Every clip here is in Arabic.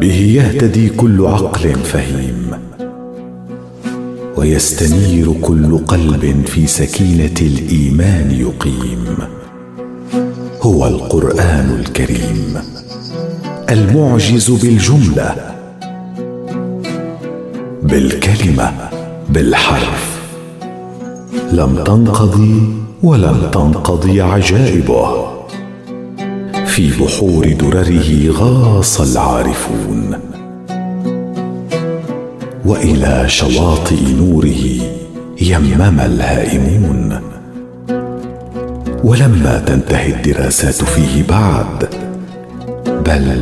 به يهتدي كل عقل فهيم ويستنير كل قلب في سكينة الإيمان يقيم. هو القرآن الكريم المعجز بالجملة بالكلمة بالحرف. لم تنقضي ولم تنقضي عجائبه. في بحور درره غاص العارفون. وإلى شواطئ نوره يمم الهائمون. ولما تنتهي الدراسات فيه بعد بل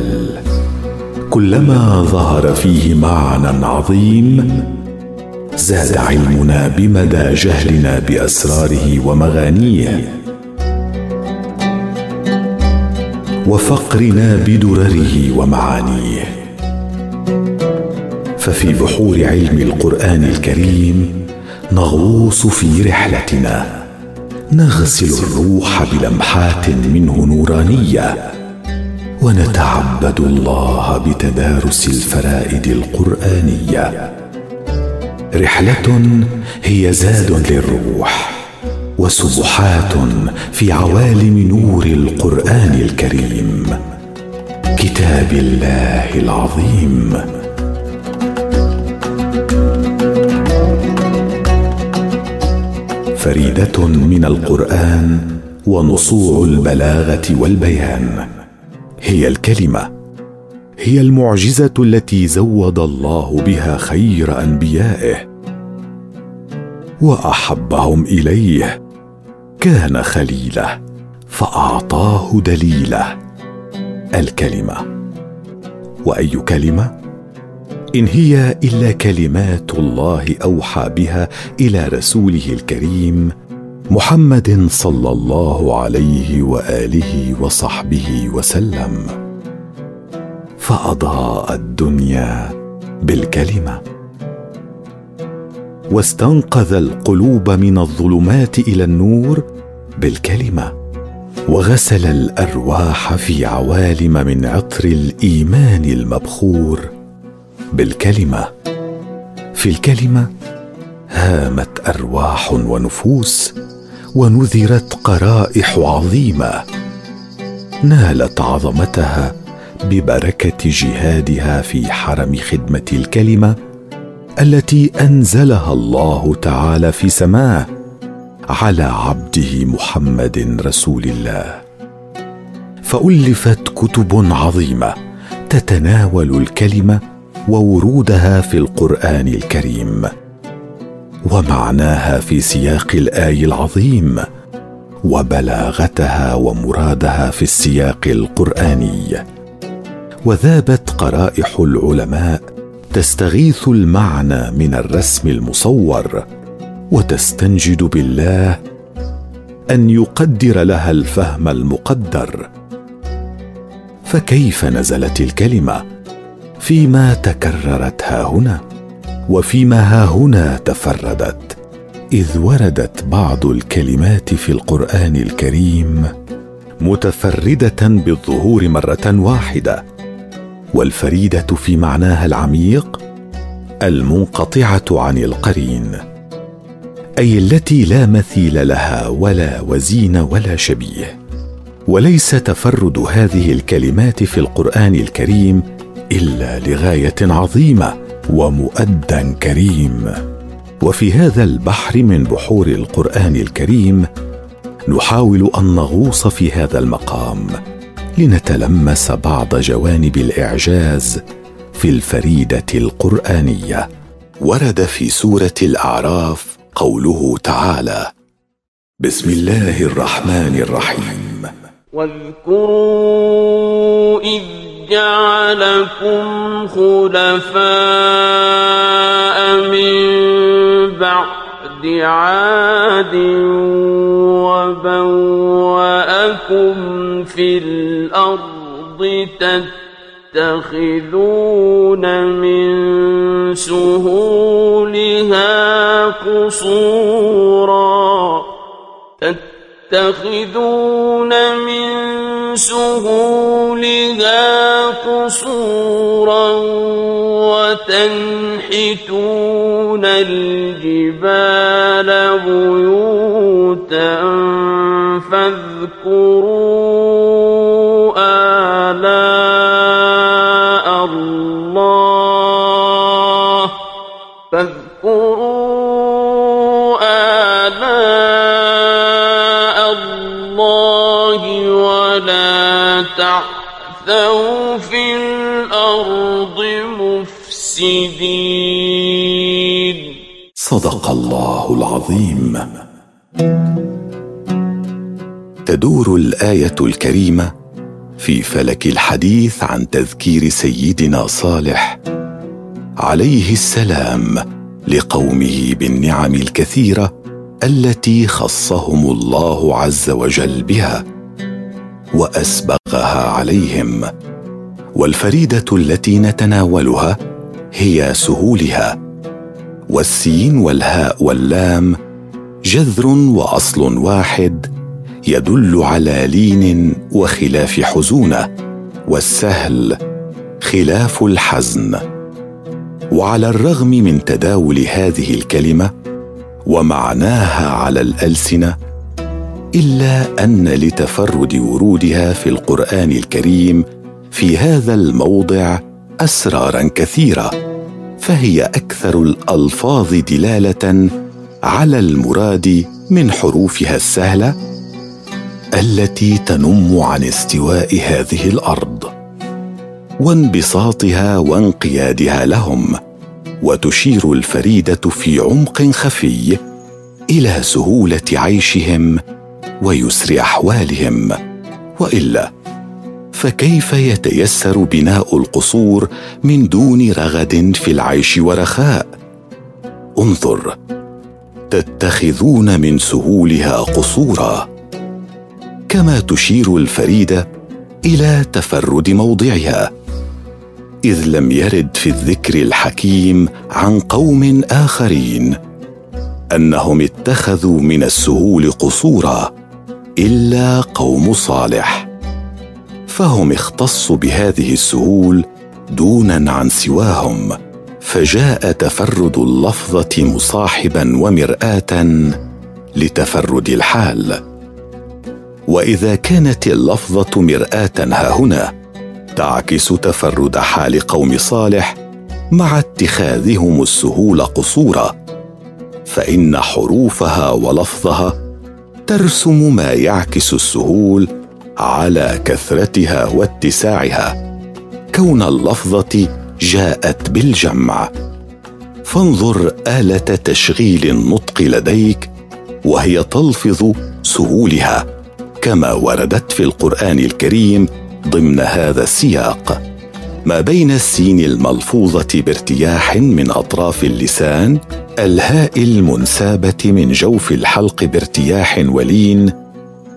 كلما ظهر فيه معنى عظيم زاد علمنا بمدى جهلنا بأسراره ومغانيه. وفقرنا بدرره ومعانيه. ففي بحور علم القرآن الكريم نغوص في رحلتنا. نغسل الروح بلمحات منه نورانية. ونتعبد الله بتدارس الفرائد القرآنية. رحلة هي زاد للروح. وسبحات في عوالم نور القرآن الكريم. كتاب الله العظيم. فريدة من القرآن ونصوع البلاغة والبيان. هي الكلمة. هي المعجزة التي زود الله بها خير أنبيائه. وأحبهم إليه. كان خليله فأعطاه دليله. الكلمة وأي كلمة؟ إن هي إلا كلمات الله أوحى بها إلى رسوله الكريم محمد صلى الله عليه وآله وصحبه وسلم. فأضاء الدنيا بالكلمة. واستنقذ القلوب من الظلمات إلى النور بالكلمة وغسل الأرواح في عوالم من عطر الإيمان المبخور بالكلمة. في الكلمة هامت أرواح ونفوس ونذرت قرائح عظيمة. نالت عظمتها ببركة جهادها في حرم خدمة الكلمة التي أنزلها الله تعالى في سماه على عبده محمد رسول الله. فألفت كتب عظيمة تتناول الكلمة وورودها في القرآن الكريم ومعناها في سياق الآي العظيم وبلاغتها ومرادها في السياق القرآني. وذابت قرائح العلماء تستغيث المعنى من الرسم المصور وتستنجد بالله أن يقدر لها الفهم المقدر. فكيف نزلت الكلمة؟ فيما تكررت ها هنا وفيما ها هنا تفردت إذ وردت بعض الكلمات في القرآن الكريم متفردة بالظهور مرة واحدة. والفريدة في معناها العميق المنقطعة عن القرين أي التي لا مثيل لها ولا وزين ولا شبيه. وليس تفرد هذه الكلمات في القرآن الكريم إلا لغاية عظيمة ومؤدى كريم. وفي هذا البحر من بحور القرآن الكريم نحاول أن نغوص في هذا المقام لنتلمس بعض جوانب الإعجاز في الفريدة القرآنية. ورد في سورة الأعراف قوله تعالى بسم الله الرحمن الرحيم. واذكروا إذ جعلكم خلفاء من بعد عاد وبوأكم في الأرض تتخذون من سهولها قصورا. تتخذون من سهولها قصورا وتنحتون الجبال بيوتا فاذكروا تعثوا في الأرض مفسدين صدق الله العظيم. تدور الآية الكريمة في فلك الحديث عن تذكير سيدنا صالح عليه السلام لقومه بالنعم الكثيرة التي خصهم الله عز وجل بها. وأسبغها عليهم. والفريدة التي نتناولها هي سهولها. والسين والهاء واللام جذر وأصل واحد يدل على لين وخلاف حزونه. والسهل خلاف الحزن. وعلى الرغم من تداول هذه الكلمة ومعناها على الألسنة إلا أن لتفرد ورودها في القرآن الكريم في هذا الموضع أسرارا كثيرة فهي أكثر الألفاظ دلالة على المراد من حروفها السهلة التي تنم عن استواء هذه الأرض وانبساطها وانقيادها لهم وتشير الفريدة في عمق خفي إلى سهولة عيشهم ويسر أحوالهم. وإلا فكيف يتيسر بناء القصور من دون رغد في العيش ورخاء؟ انظر تتخذون من سهولها قصورا. كما تشير الفريده إلى تفرد موضعها إذ لم يرد في الذكر الحكيم عن قوم آخرين أنهم اتخذوا من السهول قصورا. إلا قوم صالح. فهم اختصوا بهذه السهول دونا عن سواهم فجاء تفرد اللفظة مصاحبا ومرآة لتفرد الحال. وإذا كانت اللفظة مرآة ها هنا تعكس تفرد حال قوم صالح مع اتخاذهم السهول قصورا. فإن حروفها ولفظها ترسم ما يعكس السهول على كثرتها واتساعها. كون اللفظة جاءت بالجمع. فانظر آلة تشغيل النطق لديك وهي تلفظ سهولها كما وردت في القرآن الكريم ضمن هذا السياق. ما بين السين الملفوظة بارتياح من أطراف اللسان الهاء المنسابة من جوف الحلق بارتياح ولين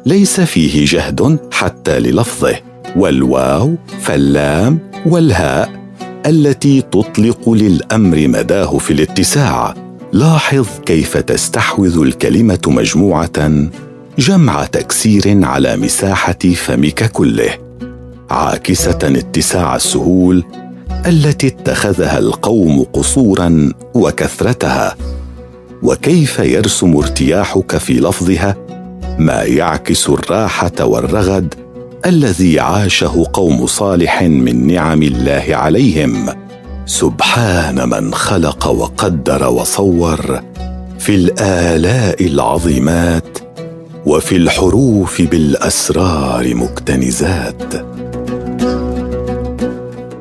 ليس فيه جهد حتى للفظه والواو فاللام والهاء التي تطلق للأمر مداه في الاتساع. لاحظ كيف تستحوذ الكلمة مجموعة جمع تكسير على مساحة فمك كله. عاكسة اتساع السهول التي اتخذها القوم قصورا وكثرتها. وكيف يرسم ارتياحك في لفظها؟ ما يعكس الراحة والرغد الذي عاشه قوم صالح من نعم الله عليهم. سبحان من خلق وقدر وصور في الآلاء العظيمات وفي الحروف بالأسرار مكتنزات.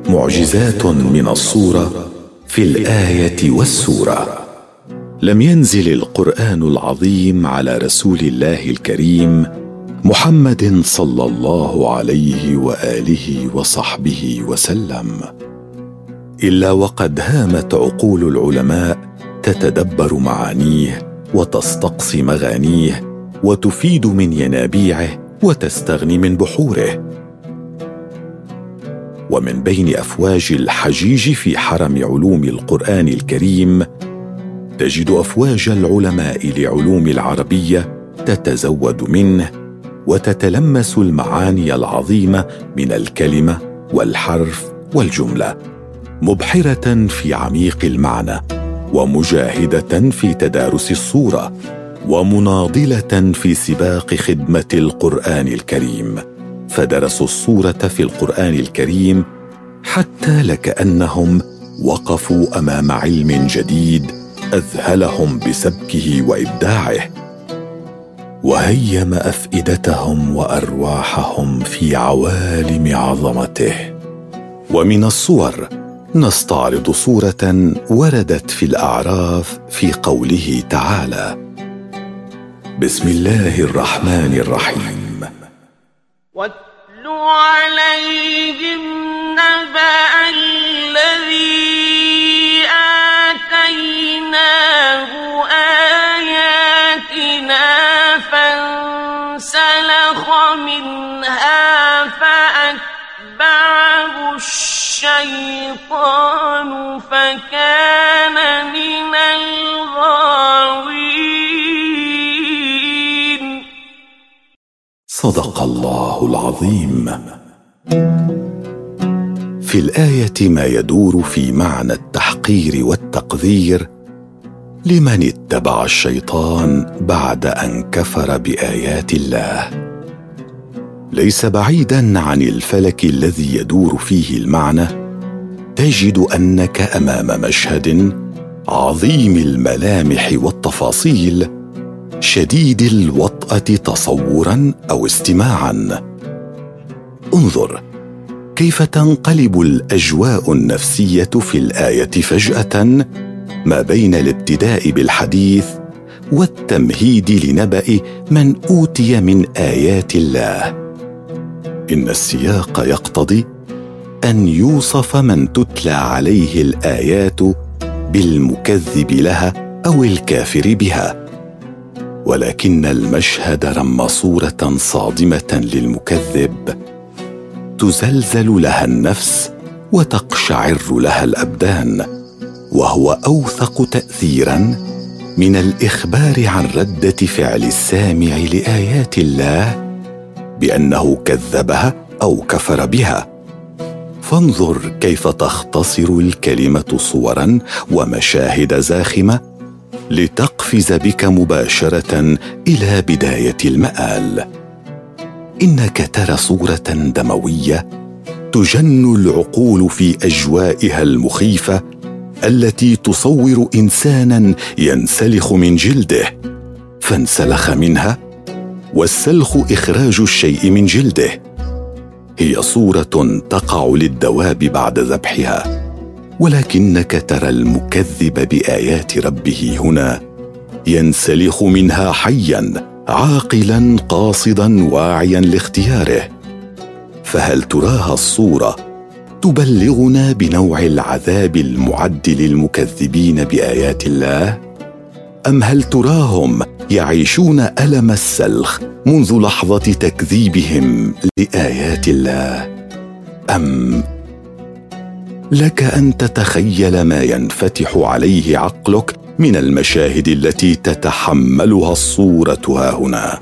معجزات من الصورة في الآية والسورة. لم ينزل القرآن العظيم على رسول الله الكريم محمد صلى الله عليه وآله وصحبه وسلم. إلا وقد هامت عقول العلماء تتدبر معانيه وتستقصي مغانيه وتفيد من ينابيعه وتستغني من بحوره. ومن بين أفواج الحجيج في حرم علوم القرآن الكريم تجد أفواج العلماء لعلوم العربية تتزود منه وتتلمس المعاني العظيمة من الكلمة والحرف والجملة مبحرة في عميق المعنى ومجاهدة في تدارس الصورة ومناضلة في سباق خدمة القرآن الكريم. فدرسوا الصورة في القرآن الكريم حتى لكأنهم وقفوا أمام علم جديد أذهلهم بسبكه وإبداعه. وهيم أفئدتهم وأرواحهم في عوالم عظمته. ومن الصور نستعرض صورة وردت في الأعراف في قوله تعالى بسم الله الرحمن الرحيم. واتل عليهم نبأ الذي آتيناه آياتنا فانسلخ منها فأتبعه الشيطان فكان من الغاوين. صدق الله العظيم. في الآية ما يدور في معنى التحقير والتقذير لمن اتبع الشيطان بعد أن كفر بآيات الله. ليس بعيدا عن الفلك الذي يدور فيه المعنى. تجد أنك أمام مشهد عظيم الملامح والتفاصيل شديد الوطأة تصورا أو استماعا. انظر كيف تنقلب الأجواء النفسية في الآية فجأة؟ ما بين الابتداء بالحديث والتمهيد لنبأ من أوتي من آيات الله. إن السياق يقتضي أن يوصف من تتلى عليه الآيات بالمكذب لها أو الكافر بها. ولكن المشهد رم صورة صادمة للمكذب. تزلزل لها النفس وتقشعر لها الأبدان وهو أوثق تاثيرا من الإخبار عن ردة فعل السامع لآيات الله بأنه كذبها أو كفر بها. فانظر كيف تختصر الكلمة صورا ومشاهد زاخمة لتقفز بك مباشرة إلى بداية المآل. إنك ترى صورة دموية تجن العقول في أجوائها المخيفة التي تصور إنسانا ينسلخ من جلده. فانسلخ منها والسلخ إخراج الشيء من جلده. هي صورة تقع للدواب بعد ذبحها. ولكنك ترى المكذب بآيات ربه هنا ينسلخ منها حيا عاقلا قاصدا واعيا لاختياره. فهل تراها الصورة تبلغنا بنوع العذاب المعد للمكذبين بآيات الله؟ أم هل تراهم يعيشون ألم السلخ منذ لحظة تكذيبهم لآيات الله؟ أم لك أن تتخيل ما ينفتح عليه عقلك من المشاهد التي تتحملها الصورة ها هنا.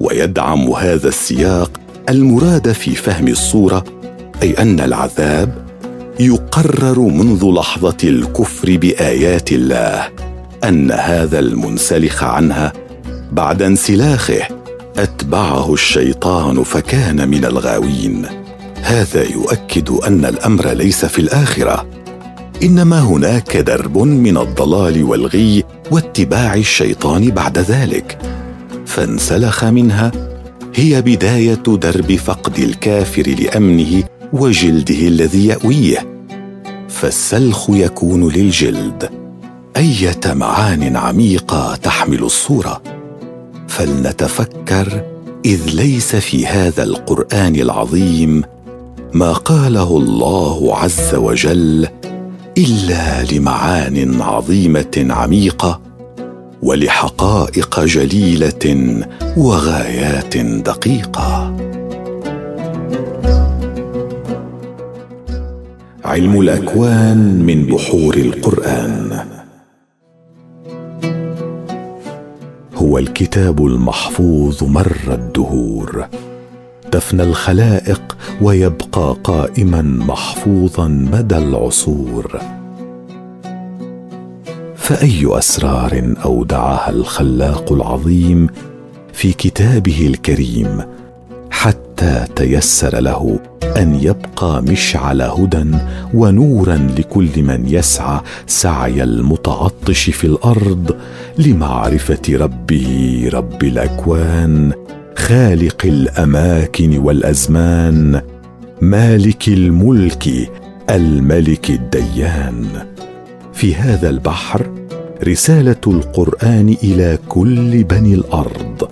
ويدعم هذا السياق المراد في فهم الصورة أي أن العذاب يقرر منذ لحظة الكفر بآيات الله أن هذا المنسلخ عنها بعد انسلاخه أتبعه الشيطان فكان من الغاوين. هذا يؤكد أن الأمر ليس في الآخرة. إنما هناك درب من الضلال والغي واتباع الشيطان بعد ذلك. فانسلخ منها هي بداية درب فقد الكافر لأمنه وجلده الذي يأويه. فالسلخ يكون للجلد. أية معان عميقة تحمل الصورة. فلنتفكر إذ ليس في هذا القرآن العظيم ما قاله الله عز وجل إلا لمعان عظيمة عميقة ولحقائق جليلة وغايات دقيقة. علم الأكوان من بحور القرآن. هو الكتاب المحفوظ مر الدهور. تفنى الخلائق ويبقى قائما محفوظا مدى العصور. فأي أسرار أودعها الخلاق العظيم في كتابه الكريم حتى تيسر له أن يبقى مشعل هدى ونورا لكل من يسعى سعي المتعطش في الأرض لمعرفة ربه رب الأكوان خالق الأماكن والأزمان مالك الملك الملك الديان. في هذا البحر رسالة القرآن إلى كل بني الأرض.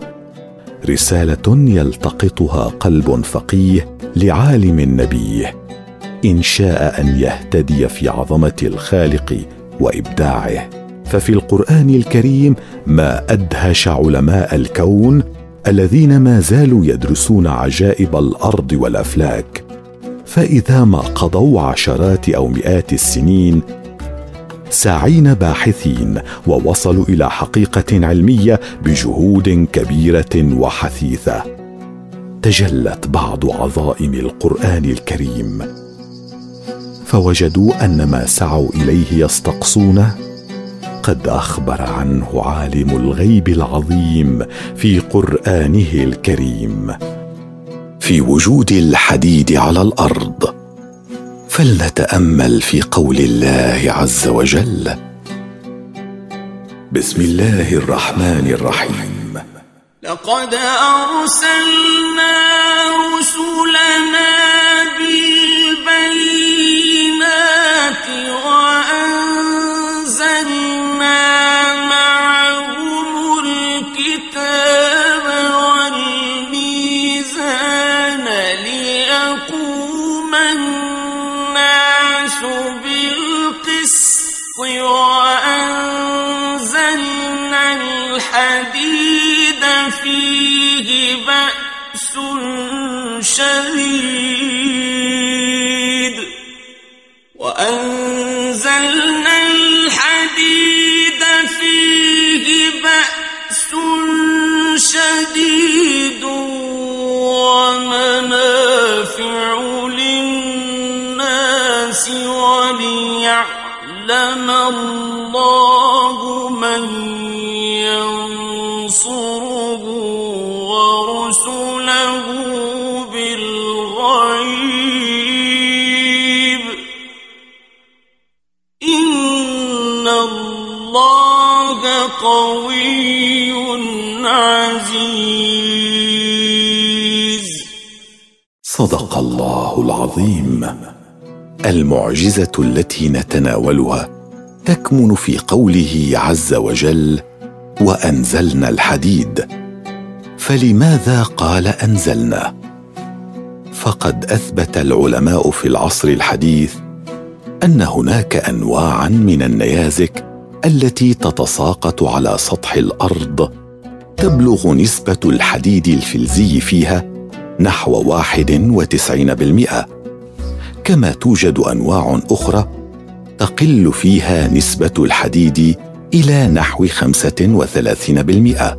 رسالة يلتقطها قلب فقيه لعالم نبيه. إن شاء أن يهتدي في عظمة الخالق وإبداعه. ففي القرآن الكريم ما أدهش علماء الكون الذين ما زالوا يدرسون عجائب الأرض والأفلاك فإذا ما قضوا عشرات أو مئات السنين ساعين باحثين ووصلوا إلى حقيقة علمية بجهود كبيرة وحثيثة تجلت بعض عظائم القرآن الكريم. فوجدوا أن ما سعوا إليه يستقصونه قد أخبر عنه عالم الغيب العظيم في قرآنه الكريم. في وجود الحديد على الأرض فلنتأمل في قول الله عز وجل بسم الله الرحمن الرحيم. لقد أرسلنا رسلنا بالبينات وأنزلنا الحديد فيه بأس شديد ومنافع للناس وليعلم الله قوي عزيز. صدق الله العظيم. المعجزة التي نتناولها تكمن في قوله عز وجل وأنزلنا الحديد فلماذا قال أنزلنا؟ فقد أثبت العلماء في العصر الحديث أن هناك انواعا من النيازك التي تتساقط على سطح الأرض تبلغ نسبة الحديد الفلزي فيها نحو واحد وتسعين بالمئة. كما توجد أنواع أخرى تقل فيها نسبة الحديد إلى نحو خمسة وثلاثين بالمئة.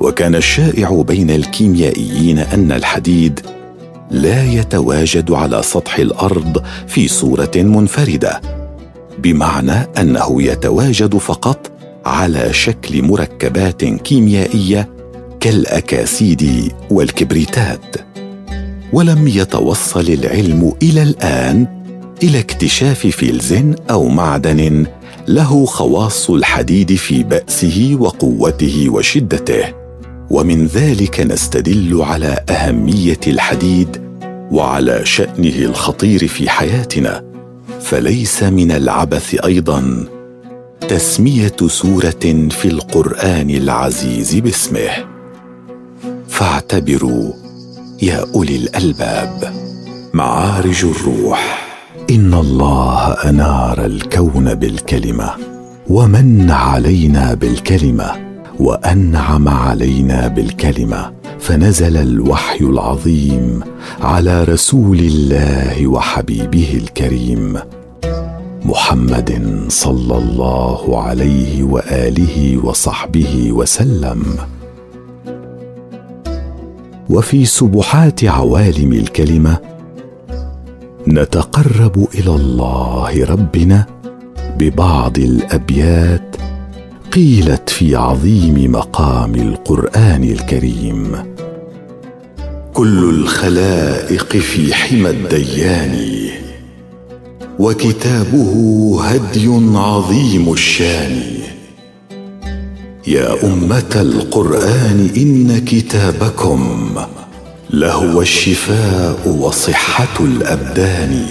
وكان الشائع بين الكيميائيين أن الحديد لا يتواجد على سطح الأرض في صورة منفردة. بمعنى أنه يتواجد فقط على شكل مركبات كيميائية كالأكاسيد والكبريتات ولم يتوصل العلم إلى الآن إلى اكتشاف فلز أو معدن له خواص الحديد في بأسه وقوته وشدته ومن ذلك نستدل على أهمية الحديد وعلى شأنه الخطير في حياتنا. فليس من العبث أيضا. تسمية سورة في القرآن العزيز باسمه. فاعتبروا يا أولي الألباب. معارج الروح. إن الله أنار الكون بالكلمة ومن علينا بالكلمة وأنعم علينا بالكلمة. فنزل الوحي العظيم على رسول الله وحبيبه الكريم. محمد صلى الله عليه وآله وصحبه وسلم. وفي سبحات عوالم الكلمة نتقرب إلى الله ربنا ببعض الأبيات قيلت في عظيم مقام القرآن الكريم. كل الخلائق في حمى الديان. وكتابه هدي عظيم الشان. يا أمة القرآن إن كتابكم لهو الشفاء وصحة الأبدان.